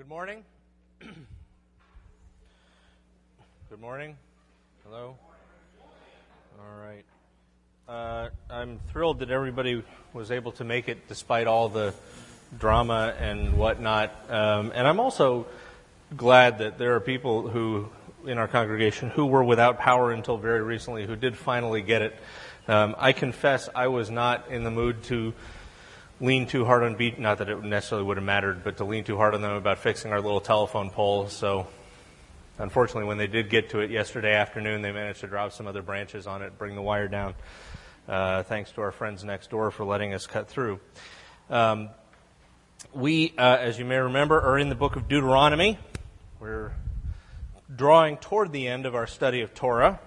good morning. good morning. Hello. All right. Uh, I'm thrilled that everybody was able to make it despite all the drama and whatnot. Um, and I'm also glad that there are people who in our congregation who were without power until very recently who did finally get it. Um, I confess I was not in the mood to lean too hard on beat. Not that it necessarily would have mattered, but to lean too hard on them about fixing our little telephone pole. So, unfortunately, when they did get to it yesterday afternoon, they managed to drop some other branches on it, bring the wire down. Uh, thanks to our friends next door for letting us cut through. Um, we, uh, as you may remember, are in the book of Deuteronomy. We're drawing toward the end of our study of Torah,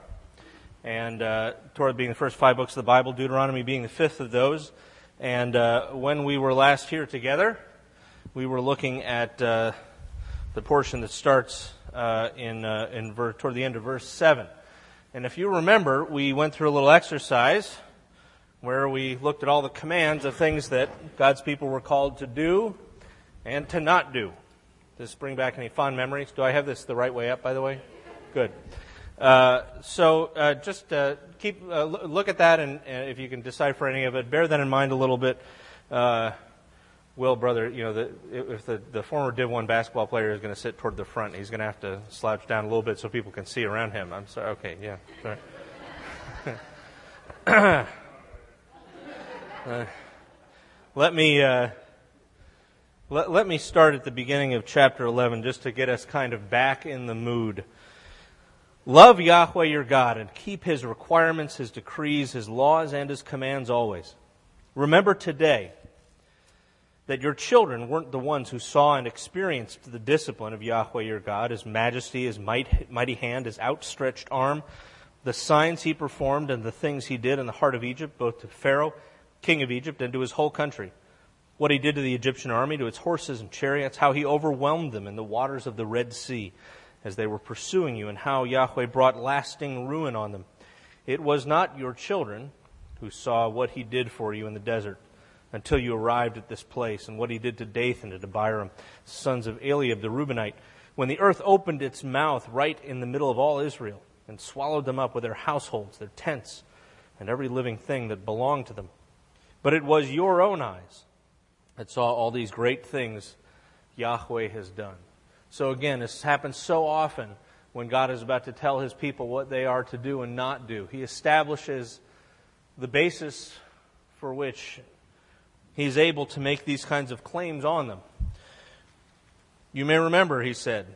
and uh, Torah being the first five books of the Bible, Deuteronomy being the fifth of those. And uh, when we were last here together, we were looking at uh, the portion that starts uh, in, uh, in ver- toward the end of verse 7. And if you remember, we went through a little exercise where we looked at all the commands of things that God's people were called to do and to not do. Does this bring back any fond memories? Do I have this the right way up, by the way? Good. Uh, so uh, just uh, keep uh, look at that, and, and, if you can decipher any of it, bear that in mind a little bit. Uh, Will, brother, you know, the, if the, the former Div 1 basketball player is going to sit toward the front, he's going to have to slouch down a little bit so people can see around him. I'm sorry. Okay, yeah. Sorry. let me let, let me start at the beginning of chapter 11 just to get us kind of back in the mood. Love Yahweh your God and keep his requirements, his decrees, his laws, and his commands always. Remember today that your children weren't the ones who saw and experienced the discipline of Yahweh your God, his majesty, his might, mighty hand, his outstretched arm, the signs he performed, and the things he did in the heart of Egypt, both to Pharaoh, king of Egypt, and to his whole country what he did to the Egyptian army, to its horses and chariots, how he overwhelmed them in the waters of the Red Sea as they were pursuing you, and how Yahweh brought lasting ruin on them. It was not your children who saw what he did for you in the desert until you arrived at this place, and what he did to Dathan and to Abiram, sons of Eliab the Reubenite, when the earth opened its mouth right in the middle of all Israel and swallowed them up with their households, their tents, and every living thing that belonged to them. But it was your own eyes that saw all these great things Yahweh has done. So again, this happens so often when God is about to tell his people what they are to do and not do. He establishes the basis for which he's able to make these kinds of claims on them. You may remember, he said,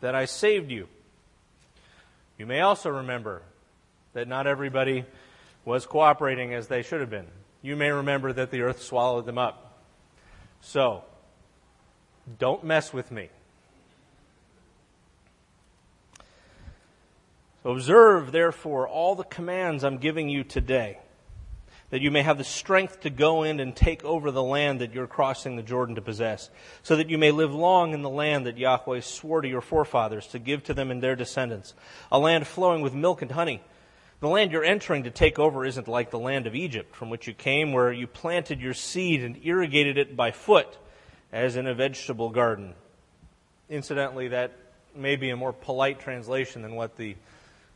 that I saved you. You may also remember that not everybody was cooperating as they should have been. You may remember that the earth swallowed them up. So, don't mess with me. Observe, therefore, all the commands I'm giving you today, that you may have the strength to go in and take over the land that you're crossing the Jordan to possess, so that you may live long in the land that Yahweh swore to your forefathers to give to them and their descendants, a land flowing with milk and honey. The land you're entering to take over isn't like the land of Egypt from which you came, where you planted your seed and irrigated it by foot, as in a vegetable garden. Incidentally, that may be a more polite translation than what the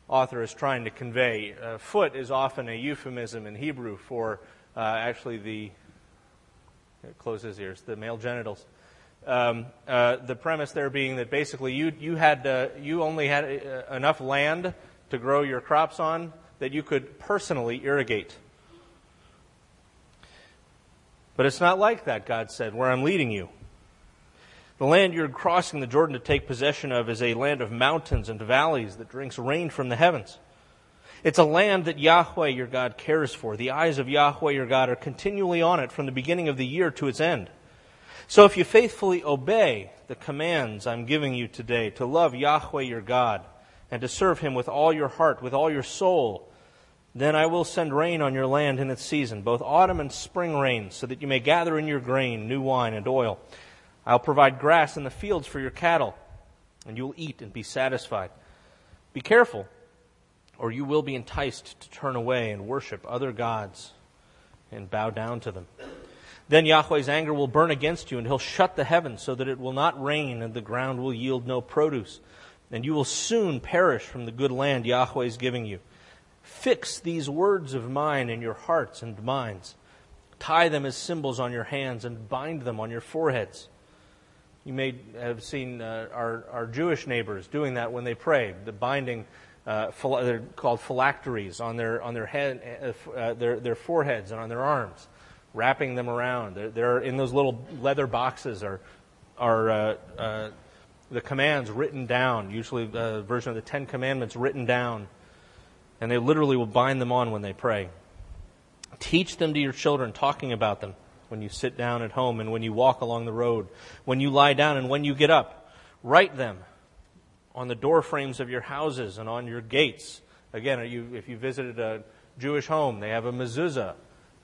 author is trying to convey. Uh, foot is often a euphemism in Hebrew for uh, actually the close his ears, the male genitals. Um, uh, the premise there being that basically you you had uh, you only had uh, enough land to grow your crops on that you could personally irrigate. But it's not like that, God said, where I'm leading you. The land you're crossing the Jordan to take possession of is a land of mountains and valleys that drinks rain from the heavens. It's a land that Yahweh your God cares for. The eyes of Yahweh your God are continually on it from the beginning of the year to its end. So if you faithfully obey the commands I'm giving you today to love Yahweh your God, and to serve him with all your heart, with all your soul, then I will send rain on your land in its season, both autumn and spring rains, so that you may gather in your grain, new wine, and oil. I'll provide grass in the fields for your cattle, and you will eat and be satisfied. Be careful, or you will be enticed to turn away and worship other gods and bow down to them. Then Yahweh's anger will burn against you, and he'll shut the heavens so that it will not rain, and the ground will yield no produce. And you will soon perish from the good land Yahweh is giving you. Fix these words of mine in your hearts and minds. Tie them as symbols on your hands and bind them on your foreheads. You may have seen uh, our, our Jewish neighbors doing that when they pray, the binding, uh, they're called phylacteries on their, on their, head, uh, uh, their, their foreheads and on their arms wrapping them around. They're, they're in those little leather boxes are, are uh, uh, the commands written down, usually a version of the Ten Commandments written down. And they literally will bind them on when they pray. Teach them to your children, talking about them when you sit down at home and when you walk along the road, when you lie down and when you get up. Write them on the door frames of your houses and on your gates. Again, you, if you visited a Jewish home, they have a mezuzah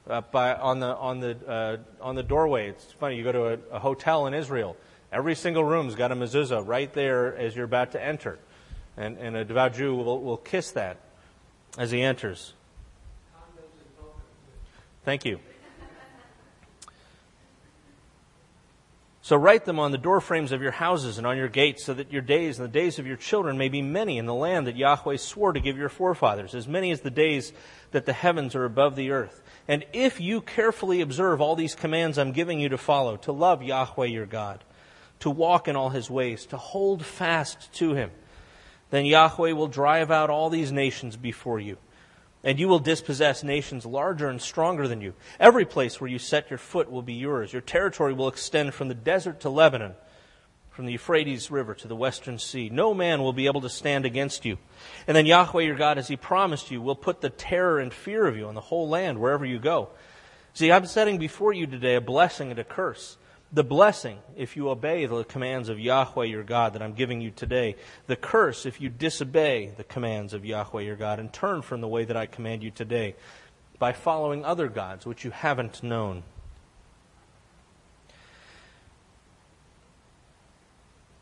up by, on the on the uh, on the doorway. It's funny. You go to a, a, hotel in Israel. Every single room's got a mezuzah right there as you're about to enter, and, and a devout Jew will, will kiss that as he enters. Thank you. So write them on the doorframes of your houses and on your gates, so that your days and the days of your children may be many in the land that Yahweh swore to give your forefathers, as many as the days that the heavens are above the earth. And if you carefully observe all these commands I'm giving you to follow, to love Yahweh your God, to walk in all his ways, to hold fast to him, then Yahweh will drive out all these nations before you. And you will dispossess nations larger and stronger than you. Every place where you set your foot will be yours. Your territory will extend from the desert to Lebanon from the Euphrates River to the western sea. No man will be able to stand against you. And then Yahweh your God, as he promised you, will put the terror and fear of you on the whole land wherever you go. See, I'm setting before you today a blessing and a curse. The blessing, if you obey the commands of Yahweh your God that I'm giving you today. The curse, if you disobey the commands of Yahweh your God and turn from the way that I command you today by following other gods which you haven't known.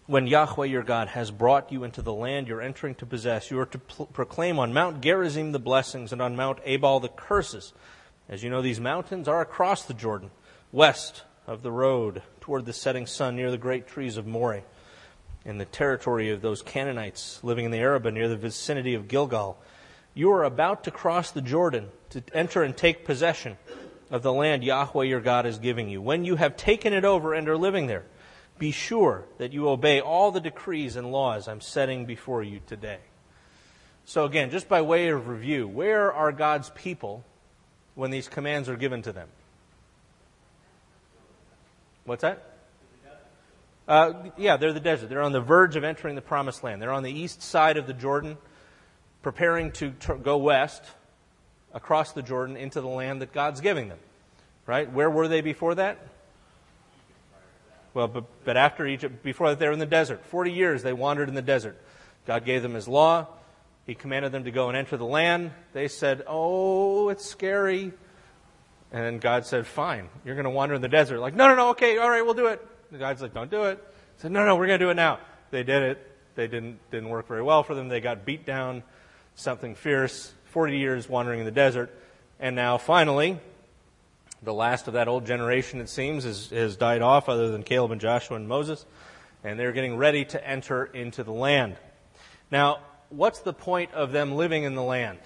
when Yahweh your God has brought you into the land you're entering to possess, you are to pl- proclaim on Mount Gerizim the blessings and on Mount Ebal the curses. As you know, these mountains are across the Jordan, west of the road toward the setting sun near the great trees of Moreh, in the territory of those Canaanites living in the Arabah near the vicinity of Gilgal. You are about to cross the Jordan to enter and take possession of the land Yahweh your God is giving you. When you have taken it over and are living there, be sure that you obey all the decrees and laws I'm setting before you today. So, again, just by way of review, where are God's people when these commands are given to them? What's that? Uh, yeah, they're the desert. They're on the verge of entering the promised land. They're on the east side of the Jordan, preparing to go west across the Jordan into the land that God's giving them. Right? Where were they before that? Well, but, but after Egypt, before that, they were in the desert. Forty years they wandered in the desert. God gave them His law. He commanded them to go and enter the land. They said, Oh, it's scary. And God said, Fine, you're going to wander in the desert. Like, no, no, no, okay, all right, we'll do it. And God's like, Don't do it. He said, No, no, we're going to do it now. They did it. They didn't, didn't work very well for them. They got beat down, something fierce. 40 years wandering in the desert. And now, finally, the last of that old generation, it seems, is, has died off, other than Caleb and Joshua and Moses, and they're getting ready to enter into the land. Now, what's the point of them living in the land?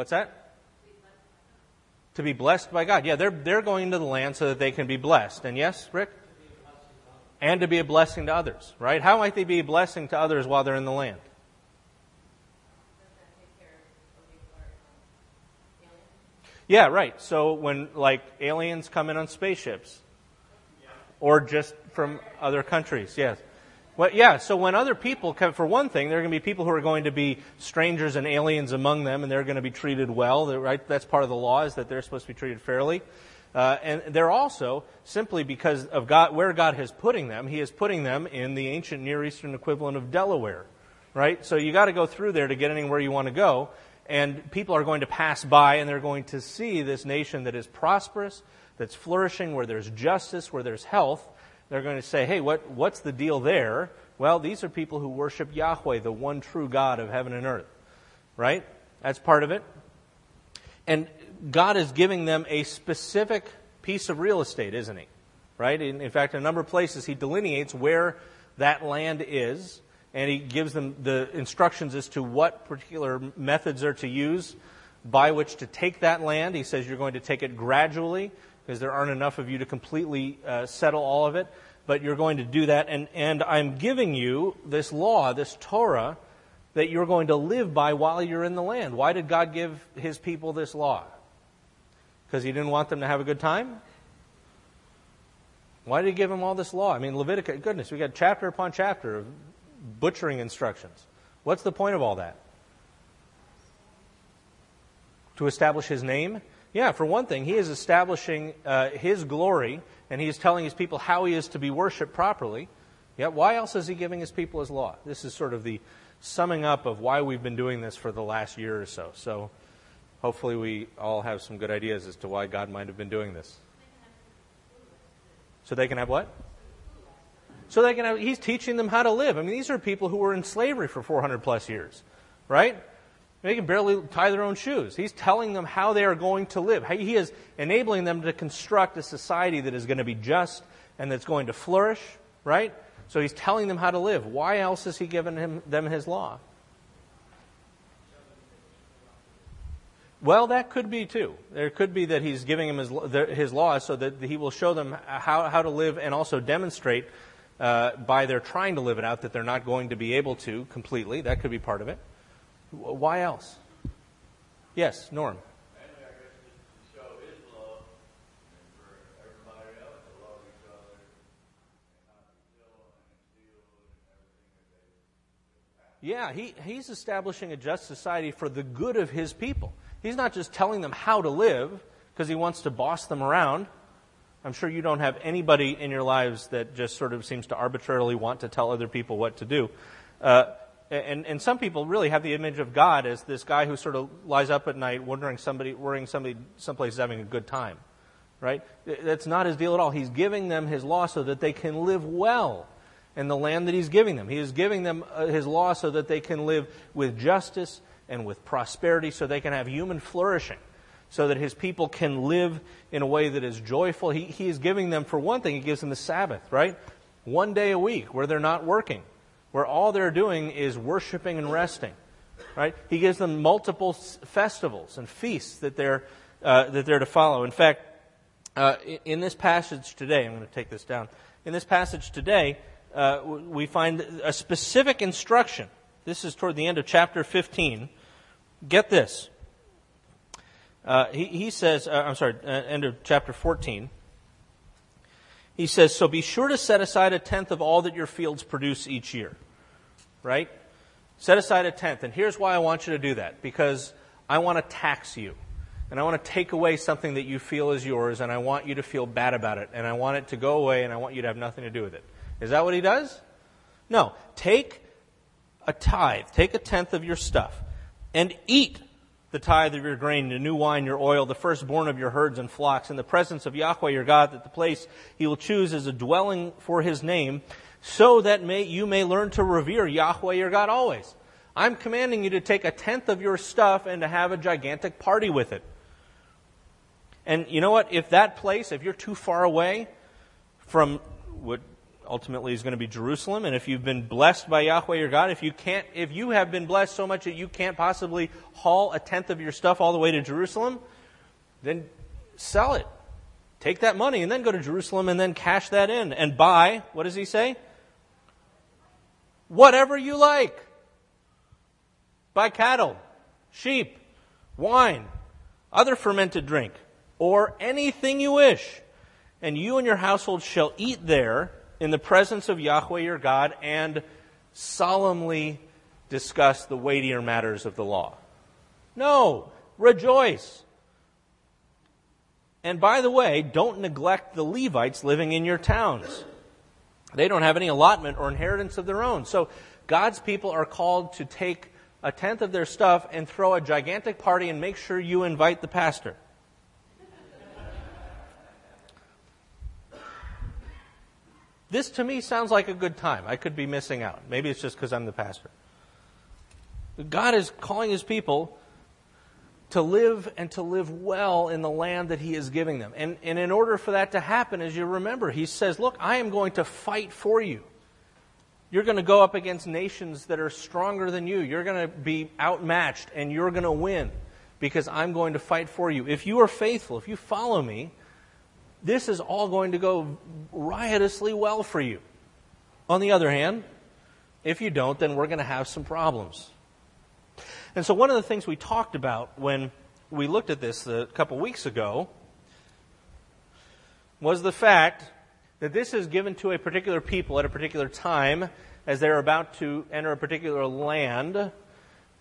What's that? To be blessed by God. Yeah, they're, they're going into the land so that they can be blessed. And yes, Rick? And to be a blessing to others, right? How might they be a blessing to others while they're in the land? Yeah, right. So when like aliens come in on spaceships, or just from other countries, yes. Well, yeah. So when other people come, for one thing, there are going to be people who are going to be strangers and aliens among them, and they're going to be treated well. Right? That's part of the law is that they're supposed to be treated fairly. Uh, and they're also simply because of God, where God is putting them. He is putting them in the ancient Near Eastern equivalent of Delaware, right? So you got to go through there to get anywhere you want to go and people are going to pass by and they're going to see this nation that is prosperous, that's flourishing, where there's justice, where there's health. They're going to say, hey, what, what's the deal there? Well, these are people who worship Yahweh, the one true God of heaven and earth. Right? That's part of it. And God is giving them a specific piece of real estate, isn't He? Right? In, in fact, in a number of places, He delineates where that land is, and He gives them the instructions as to what particular methods are to use by which to take that land. He says you're going to take it gradually because there aren't enough of you to completely uh, settle all of it, but you're going to do that. And, and I'm giving you this law, this Torah, that you're going to live by while you're in the land. Why did God give his people this law? Because he didn't want them to have a good time? Why did he give them all this law? I mean, Leviticus, goodness, we got chapter upon chapter of butchering instructions. What's the point of all that? To establish his name? Yeah, for one thing, he is establishing uh, his glory, and he is telling his people how he is to be worshiped properly. Yeah, why else is he giving his people his law? This is sort of the summing up of why we've been doing this for the last year or so. So hopefully we all have some good ideas as to why God might have been doing this. So they can have what? So they can have, he's teaching them how to live. I mean, these are people who were in slavery for 400 plus years, right? They can barely tie their own shoes. He's telling them how they are going to live. He is enabling them to construct a society that is going to be just and that's going to flourish, right? So he's telling them how to live. Why else has he given him, them his law? Well, that could be too. There could be that he's giving them his, his law so that he will show them how, how to live and also demonstrate uh, by their trying to live it out that they're not going to be able to completely. That could be part of it. Why else? Yes, Norm. Yeah, he, he's establishing a just society for the good of his people. He's not just telling them how to live because he wants to boss them around. I'm sure you don't have anybody in your lives that just sort of seems to arbitrarily want to tell other people what to do. Uh, and, and some people really have the image of God as this guy who sort of lies up at night wondering somebody, worrying somebody someplace is having a good time. Right? That's not his deal at all. He's giving them his law so that they can live well in the land that he's giving them. He is giving them uh, his law so that they can live with justice and with prosperity, so they can have human flourishing, so that his people can live in a way that is joyful. He, he is giving them, for one thing, he gives them the Sabbath, right? One day a week where they're not working, where all they're doing is worshiping and resting, right? He gives them multiple festivals and feasts that they're, uh, that they're to follow. In fact, uh, in this passage today, I'm going to take this down. In this passage today, uh, we find a specific instruction. This is toward the end of chapter 15. Get this. Uh, he, he, says, uh, I'm sorry, uh, end of chapter 14. He says, So be sure to set aside a tenth of all that your fields produce each year. Right? Set aside a tenth. And here's why I want you to do that. Because I want to tax you. And I want to take away something that you feel is yours, and I want you to feel bad about it. And I want it to go away, and I want you to have nothing to do with it. Is that what he does? No. Take a tithe, take a tenth of your stuff, and eat the tithe of your grain, the new wine, your oil, the firstborn of your herds and flocks, in the presence of Yahweh your God, that the place he will choose is a dwelling for his name, so that may, you may learn to revere Yahweh your God always. I'm commanding you to take a tenth of your stuff and to have a gigantic party with it. And you know what? If that place, if you're too far away from what ultimately is going to be Jerusalem. And if you've been blessed by Yahweh your God, if you can't, if you have been blessed so much that you can't possibly haul a tenth of your stuff all the way to Jerusalem, then sell it. Take that money and then go to Jerusalem and then cash that in and buy, what does he say? Whatever you like. Buy cattle, sheep, wine, other fermented drink, or anything you wish. And you and your household shall eat there in the presence of Yahweh your God and solemnly discuss the weightier matters of the law. No, rejoice. And by the way, don't neglect the Levites living in your towns. They don't have any allotment or inheritance of their own. So God's people are called to take a tenth of their stuff and throw a gigantic party and make sure you invite the pastor. This to me sounds like a good time. I could be missing out. Maybe it's just because I'm the pastor. God is calling his people to live and to live well in the land that he is giving them. And, and in order for that to happen, as you remember, he says, Look, I am going to fight for you. You're going to go up against nations that are stronger than you. You're going to be outmatched and you're going to win because I'm going to fight for you. If you are faithful, if you follow me, this is all going to go riotously well for you. On the other hand, if you don't, then we're going to have some problems. And so, one of the things we talked about when we looked at this a couple weeks ago was the fact that this is given to a particular people at a particular time as they're about to enter a particular land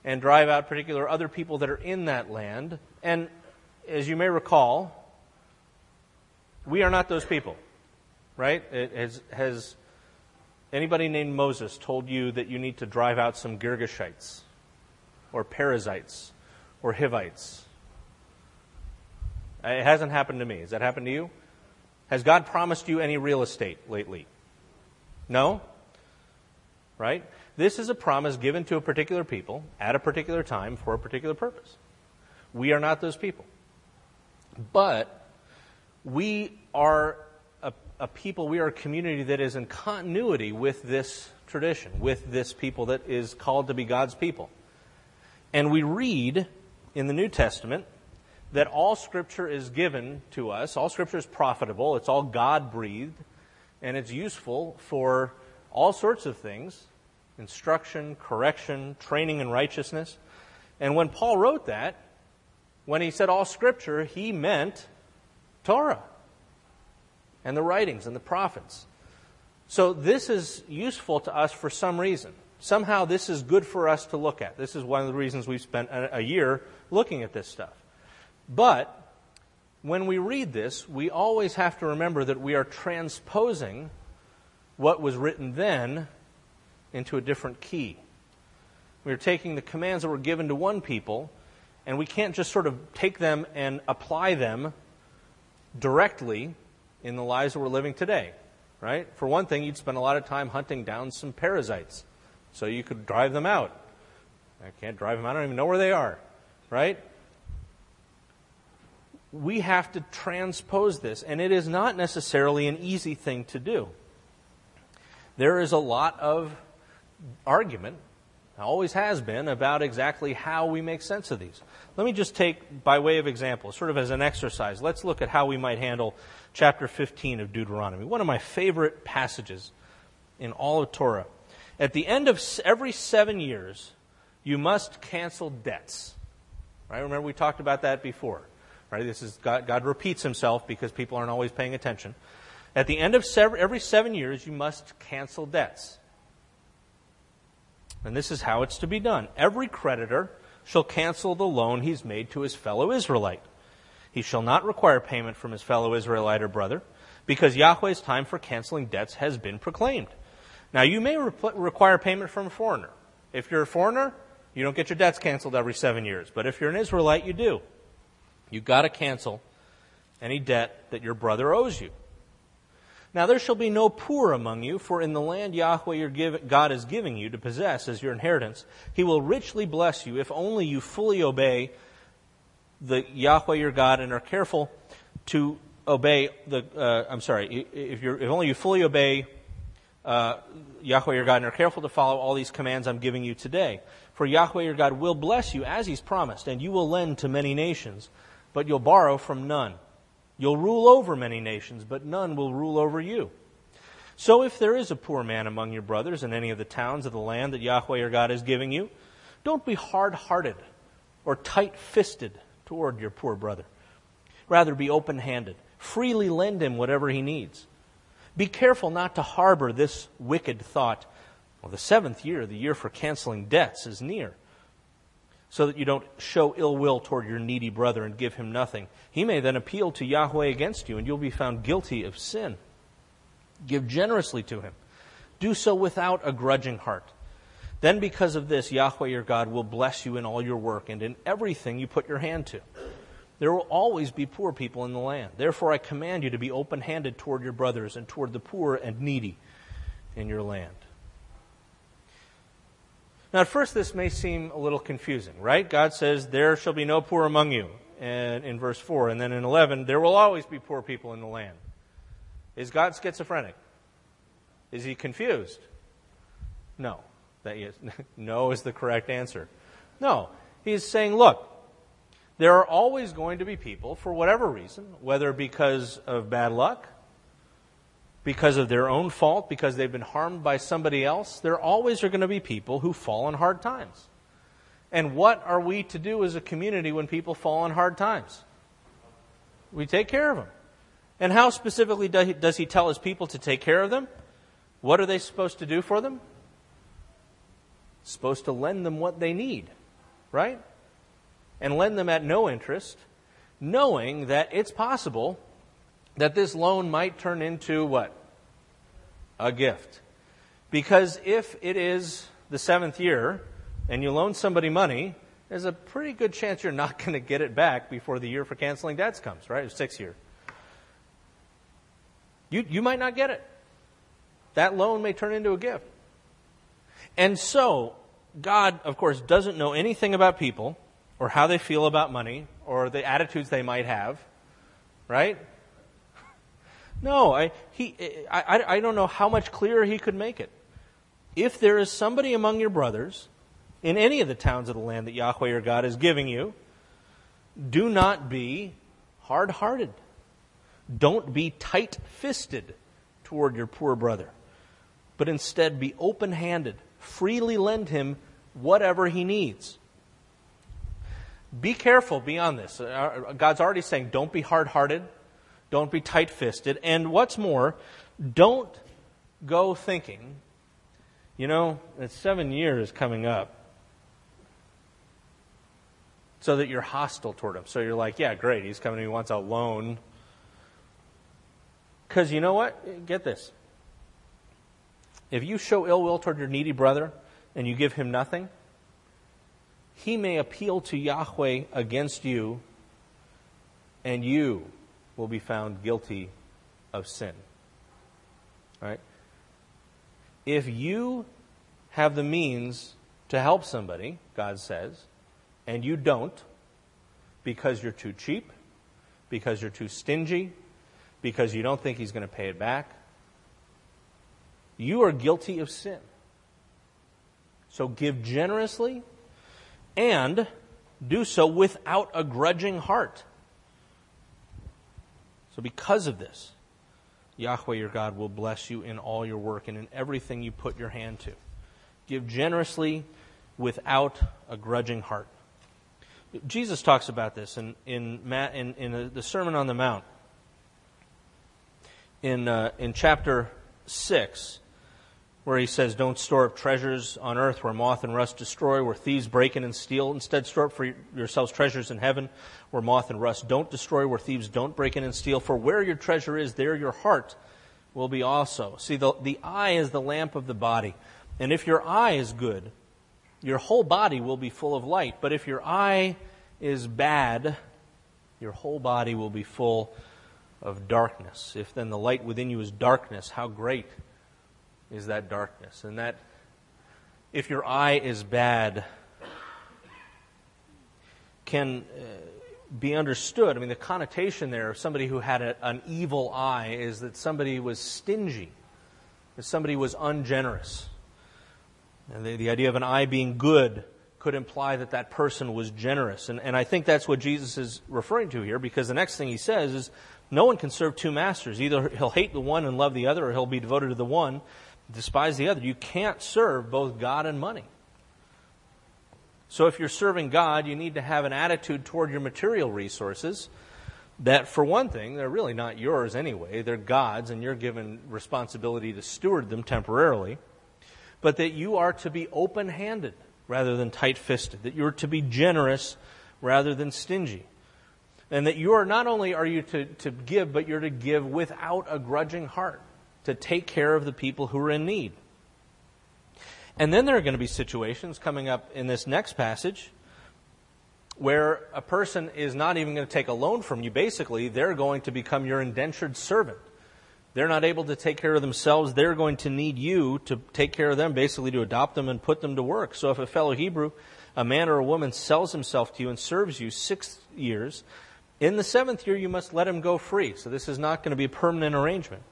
and drive out particular other people that are in that land. And as you may recall, we are not those people, right? Has, has anybody named Moses told you that you need to drive out some Girgashites or Perizzites or Hivites? Uh, it hasn't happened to me. Has that happened to you? Has God promised you any real estate lately? No? Right? This is a promise given to a particular people at a particular time for a particular purpose. We are not those people. But we are a, a, people, we are a community that is in continuity with this tradition, with this people that is called to be God's people. And we read in the New Testament that all Scripture is given to us, all Scripture is profitable, it's all God breathed, and it's useful for all sorts of things instruction, correction, training in righteousness. And when Paul wrote that, when he said all Scripture, he meant Torah and the writings and the prophets. So this is useful to us for some reason. Somehow this is good for us to look at. This is one of the reasons we've spent a year looking at this stuff. But when we read this, we always have to remember that we are transposing what was written then into a different key. We're taking the commands that were given to one people, and we can't just sort of take them and apply them directly in the lives that we're living today, right? For one thing, you'd spend a lot of time hunting down some Perizzites so you could drive them out. I can't drive them out, I don't even know where they are, right? we have to transpose this, and it is not necessarily an easy thing to do. There is a lot of argument, always has been, about exactly how we make sense of these. Let me just take, by way of example, sort of as an exercise, let's look at how we might handle chapter 15 of Deuteronomy, one of my favorite passages in all of Torah. At the end of every seven years, you must cancel debts. Right? Remember, we talked about that before. Right? This is God, God repeats himself because people aren't always paying attention. At the end of every seven years, you must cancel debts. And this is how it's to be done. Every creditor shall cancel the loan he's made to his fellow Israelite. He shall not require payment from his fellow Israelite or brother, because Yahweh's time for canceling debts has been proclaimed. Now, you may re- require payment from a foreigner. If you're a foreigner, you don't get your debts canceled every seven years. But if you're an Israelite, you do. You've got to cancel any debt that your brother owes you. Now there shall be no poor among you, for in the land Yahweh your give, God is giving you to possess as your inheritance, He will richly bless you if only you fully obey the Yahweh your God and are careful to obey the. Uh, I'm sorry, if, you're, if only you fully obey uh, Yahweh your God and are careful to follow all these commands I'm giving you today. For Yahweh your God will bless you as He's promised, and you will lend to many nations but you'll borrow from none. You'll rule over many nations, but none will rule over you. So if there is a poor man among your brothers in any of the towns of the land that Yahweh your God is giving you, don't be hard hearted or tight fisted toward your poor brother. Rather, be open handed. Freely lend him whatever he needs. Be careful not to harbor this wicked thought. Well, the seventh year, the year for canceling debts, is near so that you don't show ill will toward your needy brother and give him nothing. He may then appeal to Yahweh against you, and you'll be found guilty of sin. Give generously to him. Do so without a grudging heart. Then, because of this, Yahweh your God will bless you in all your work and in everything you put your hand to. There will always be poor people in the land. Therefore, I command you to be open handed toward your brothers and toward the poor and needy in your land. Now, at first, this may seem a little confusing, right? God says, There shall be no poor among you, and in verse 4. And then in 11, there will always be poor people in the land. Is God schizophrenic? Is he confused? No. That is, no is the correct answer. No. He's saying, look, there are always going to be people, for whatever reason, whether because of bad luck, because of their own fault, because they've been harmed by somebody else, there always are going to be people who fall on hard times. And what are we to do as a community when people fall on hard times? We take care of them. And how specifically does he tell his people to take care of them? What are they supposed to do for them? Supposed to lend them what they need, right? And lend them at no interest, knowing that it's possible that this loan might turn into what? A gift. Because if it is the seventh year and you loan somebody money, there's a pretty good chance you're not going to get it back before the year for canceling debts comes, right? It's six year. You, you might not get it. That loan may turn into a gift. And so, God, of course, doesn't know anything about people or how they feel about money or the attitudes they might have, right? No, I, he, I, I don't know how much clearer he could make it. If there is somebody among your brothers in any of the towns of the land that Yahweh your God is giving you, do not be hard hearted. Don't be tight fisted toward your poor brother, but instead be open handed. Freely lend him whatever he needs. Be careful beyond this. Uh, God's already saying, don't be hard hearted, don't be tight fisted, and what's more, don't go thinking, you know, that seven years is coming up so that you're hostile toward him. So you're like, yeah, great, he's coming, he wants a loan. Because you know what? Get this. If you show ill will toward your needy brother and you give him nothing, he may appeal to Yahweh against you, and you will be found guilty of sin. Right? If you have the means to help somebody, God says, and you don't because you're too cheap, because you're too stingy, because you don't think he's going to pay it back, you are guilty of sin. So give generously and do so without a grudging heart. So, because of this, Yahweh your God will bless you in all your work and in everything you put your hand to. Give generously without a grudging heart. Jesus talks about this in, in, in, in the Sermon on the Mount. In, uh, in chapter 6, where he says, Don't store up treasures on earth where moth and rust destroy, where thieves break in and steal. Instead, store up for yourselves treasures in heaven where moth and rust don't destroy, where thieves don't break in and steal. For where your treasure is, there your heart will be also. See, the, the eye is the lamp of the body. And if your eye is good, your whole body will be full of light. But if your eye is bad, your whole body will be full of darkness. If then the light within you is darkness, how great is that darkness? And that if your eye is bad, can uh, be understood. I mean, the connotation there of somebody who had a, an evil eye is that somebody was stingy, that somebody was ungenerous. And the, the idea of an eye being good could imply that that person was generous. And, and I think that's what Jesus is referring to here because the next thing he says is no one can serve two masters. Either he'll hate the one and love the other, or he'll be devoted to the one, despise the other. You can't serve both God and money. So if you're serving God, you need to have an attitude toward your material resources that, for one thing, they're really not yours anyway. They're God's, and you're given responsibility to steward them temporarily but that you are to be open handed rather than tight fisted, that you're to be generous rather than stingy. And that you are not only are you to, to give, but you're to give without a grudging heart, to take care of the people who are in need. And then there are going to be situations coming up in this next passage where a person is not even going to take a loan from you. Basically, they're going to become your indentured servant. They're not able to take care of themselves. They're going to need you to take care of them, basically to adopt them and put them to work. So if a fellow Hebrew, a man or a woman, sells himself to you and serves you six years, in the seventh year you must let him go free. So this is not going to be a permanent arrangement.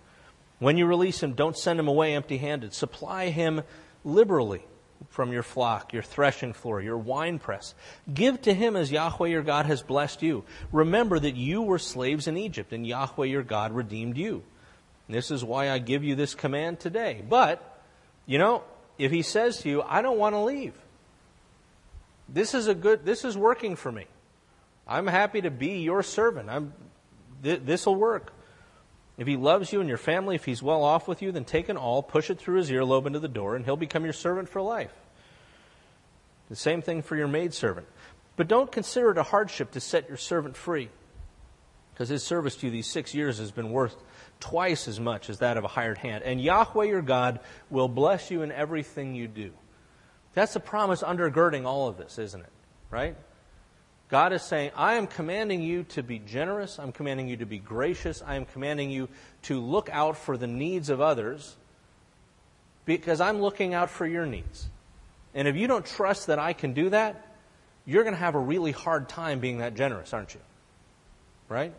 When you release him, don't send him away empty handed. Supply him liberally from your flock, your threshing floor, your winepress. Give to him as Yahweh your God has blessed you. Remember that you were slaves in Egypt, and Yahweh your God redeemed you. This is why I give you this command today. But, you know, if he says to you, I don't want to leave, this is a good, this is working for me. I'm happy to be your servant. I'm, th- this will work. If he loves you and your family, if he's well off with you, then take an awl, push it through his earlobe into the door, and he'll become your servant for life. The same thing for your maidservant. But don't consider it a hardship to set your servant free, because his service to you these six years has been worth twice as much as that of a hired hand. And Yahweh your God will bless you in everything you do. That's the promise undergirding all of this, isn't it? Right? God is saying, I am commanding you to be generous. I'm commanding you to be gracious. I am commanding you to look out for the needs of others because I'm looking out for your needs. And if you don't trust that I can do that, you're going to have a really hard time being that generous, aren't you? Right?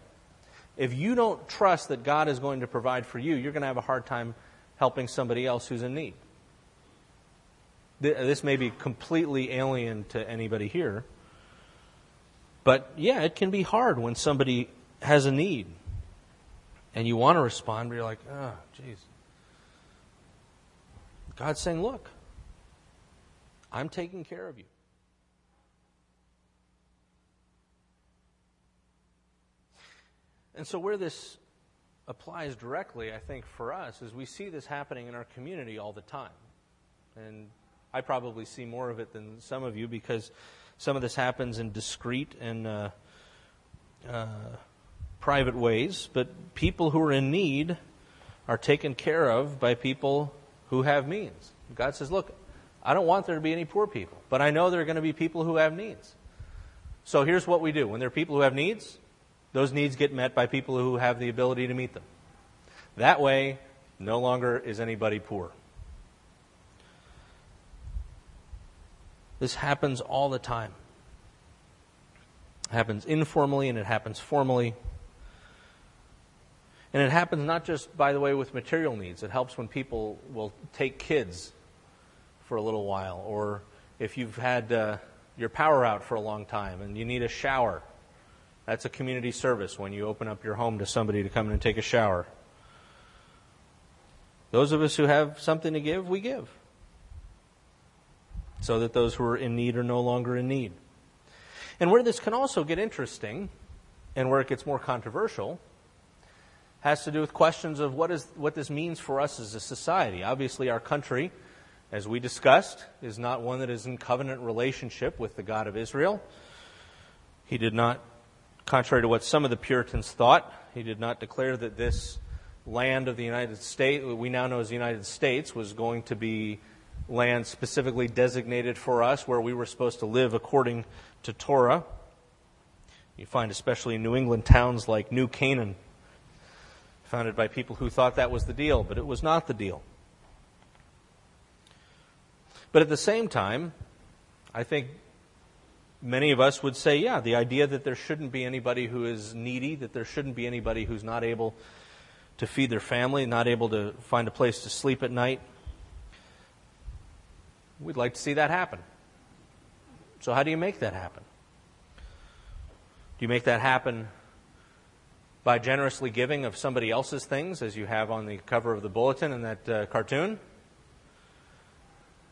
If you don't trust that God is going to provide for you, you're going to have a hard time helping somebody else who's in need. This may be completely alien to anybody here. But yeah, it can be hard when somebody has a need and you want to respond, but you're like, oh, jeez. God's saying, look, I'm taking care of you. And so, where this applies directly, I think, for us, is we see this happening in our community all the time. And I probably see more of it than some of you because some of this happens in discreet and uh, uh, private ways. But people who are in need are taken care of by people who have means. God says, Look, I don't want there to be any poor people, but I know there are going to be people who have needs. So here's what we do when there are people who have needs, those needs get met by people who have the ability to meet them. That way, no longer is anybody poor. This happens all the time. It happens informally and it happens formally. And it happens not just, by the way, with material needs. It helps when people will take kids for a little while, or if you've had uh, your power out for a long time and you need a shower that's a community service when you open up your home to somebody to come in and take a shower. Those of us who have something to give, we give. So that those who are in need are no longer in need. And where this can also get interesting, and where it gets more controversial, has to do with questions of what, is, what this means for us as a society. Obviously, our country, as we discussed, is not one that is in covenant relationship with the God of Israel. He did not Contrary to what some of the Puritans thought, he did not declare that this land of the United States, we now know as the United States, was going to be land specifically designated for us where we were supposed to live according to Torah. You find especially in New England towns like New Canaan, founded by people who thought that was the deal, but it was not the deal. But at the same time, I think many of us would say, yeah, the idea that there shouldn't be anybody who is needy, that there shouldn't be anybody who's not able to feed their family, not able to find a place to sleep at night. We'd like to see that happen. So, how do you make that happen? Do you make that happen by generously giving of somebody else's things, as you have on the cover of the bulletin in that uh, cartoon?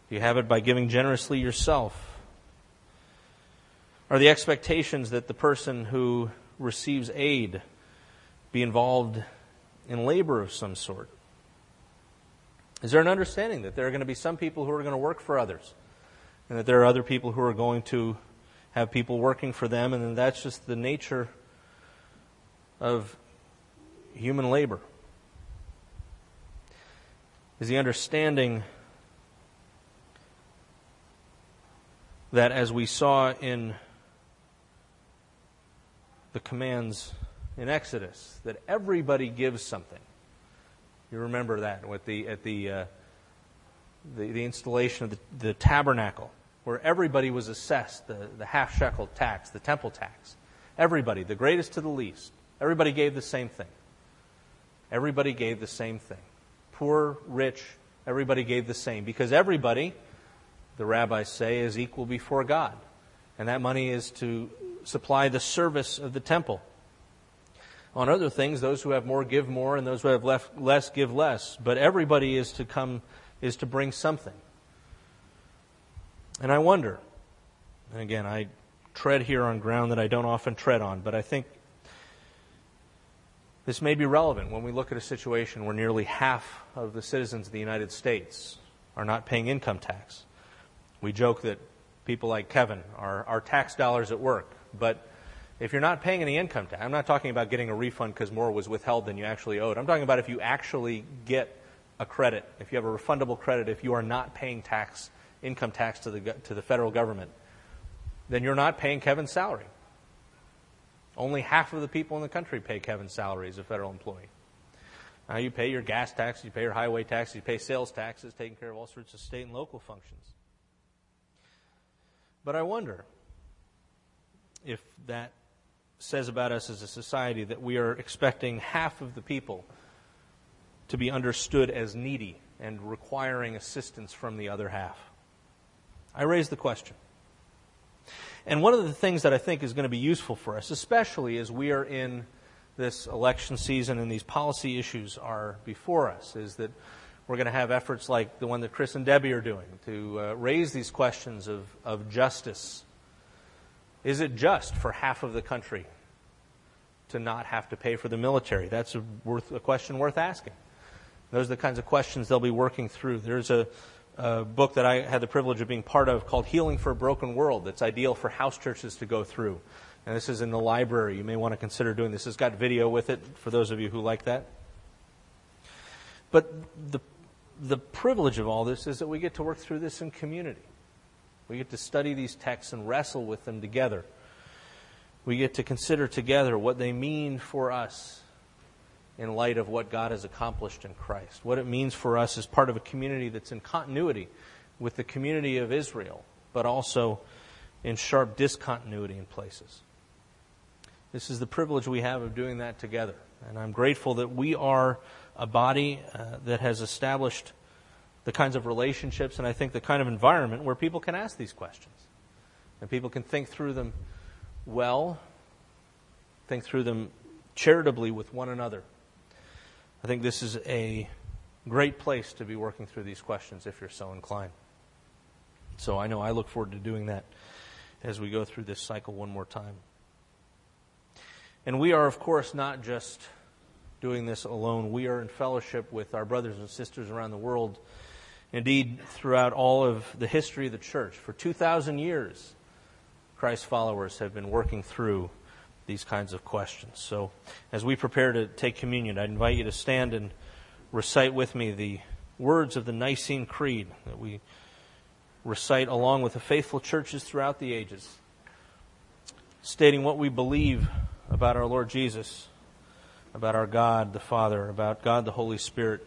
Do you have it by giving generously yourself? Are the expectations that the person who receives aid be involved in labor of some sort? Is there an understanding that there are going to be some people who are going to work for others, and that there are other people who are going to have people working for them, and that's just the nature of human labor? Is the understanding that, as we saw in the commands in Exodus that everybody gives something. You remember that with the, at the, uh, the, the, installation of the, the tabernacle, where everybody was assessed the, the half shekel tax, the temple tax. Everybody, the greatest to the least. Everybody gave the same thing. Everybody gave the same thing. Poor, rich, everybody gave the same. Because everybody, the rabbis say, is equal before God. And that money is to supply the service of the temple. On other things, those who have more give more, and those who have less give less. But everybody is to come, is to bring something. And I wonder, and again, I tread here on ground that I don't often tread on, but I think this may be relevant when we look at a situation where nearly half of the citizens of the United States are not paying income tax. We joke that people like Kevin are, are tax dollars at work, but if you're not paying any income tax, I'm not talking about getting a refund because more was withheld than you actually owed. I'm talking about if you actually get a credit, if you have a refundable credit, if you are not paying tax, income tax to the, to the federal government, then you're not paying Kevin's salary. Only half of the people in the country pay Kevin's salary as a federal employee. Now you pay your gas tax, you pay your highway tax, you pay sales taxes, taking care of all sorts of state and local functions. But I wonder if that says about us as a society that we are expecting half of the people to be understood as needy and requiring assistance from the other half. I raise the question. And one of the things that I think is going to be useful for us, especially as we are in this election season and these policy issues are before us, is that we're going to have efforts like the one that Chris and Debbie are doing to uh, raise these questions of, of justice. Is it just for half of the country to not have to pay for the military? That's a, worth, a question worth asking. Those are the kinds of questions they'll be working through. There's a, a book that I had the privilege of being part of called Healing for a Broken World that's ideal for house churches to go through. And this is in the library. You may want to consider doing this. It's got video with it for those of you who like that. But the, the privilege of all this is that we get to work through this in community. We get to study these texts and wrestle with them together. We get to consider together what they mean for us in light of what God has accomplished in Christ. What it means for us as part of a community that's in continuity with the community of Israel, but also in sharp discontinuity in places. This is the privilege we have of doing that together. And I'm grateful that we are a body uh, that has established the kinds of relationships and I think the kind of environment where people can ask these questions. And people can think through them well, think through them charitably with one another. I think this is a great place to be working through these questions if you're so inclined. So I know I look forward to doing that as we go through this cycle one more time. And we are, of course, not just doing this alone. We are in fellowship with our brothers and sisters around the world. Indeed, throughout all of the history of the church, for 2,000 years, Christ's followers have been working through these kinds of questions. So, as we prepare to take communion, I'd invite you to stand and recite with me the words of the Nicene Creed that we recite along with the faithful churches throughout the ages, stating what we believe about our Lord Jesus, about our God the Father, about God the Holy Spirit,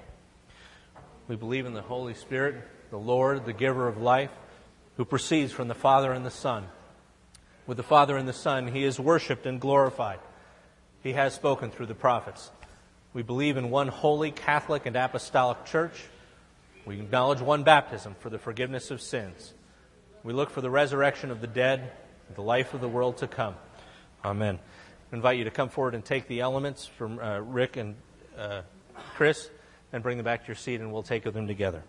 We believe in the Holy Spirit, the Lord, the giver of life, who proceeds from the Father and the Son. With the Father and the Son, he is worshiped and glorified. He has spoken through the prophets. We believe in one holy, Catholic, and Apostolic Church. We acknowledge one baptism for the forgiveness of sins. We look for the resurrection of the dead and the life of the world to come. Amen. I invite you to come forward and take the elements from uh, Rick and uh, Chris and bring them back to your seat, and we'll take them together.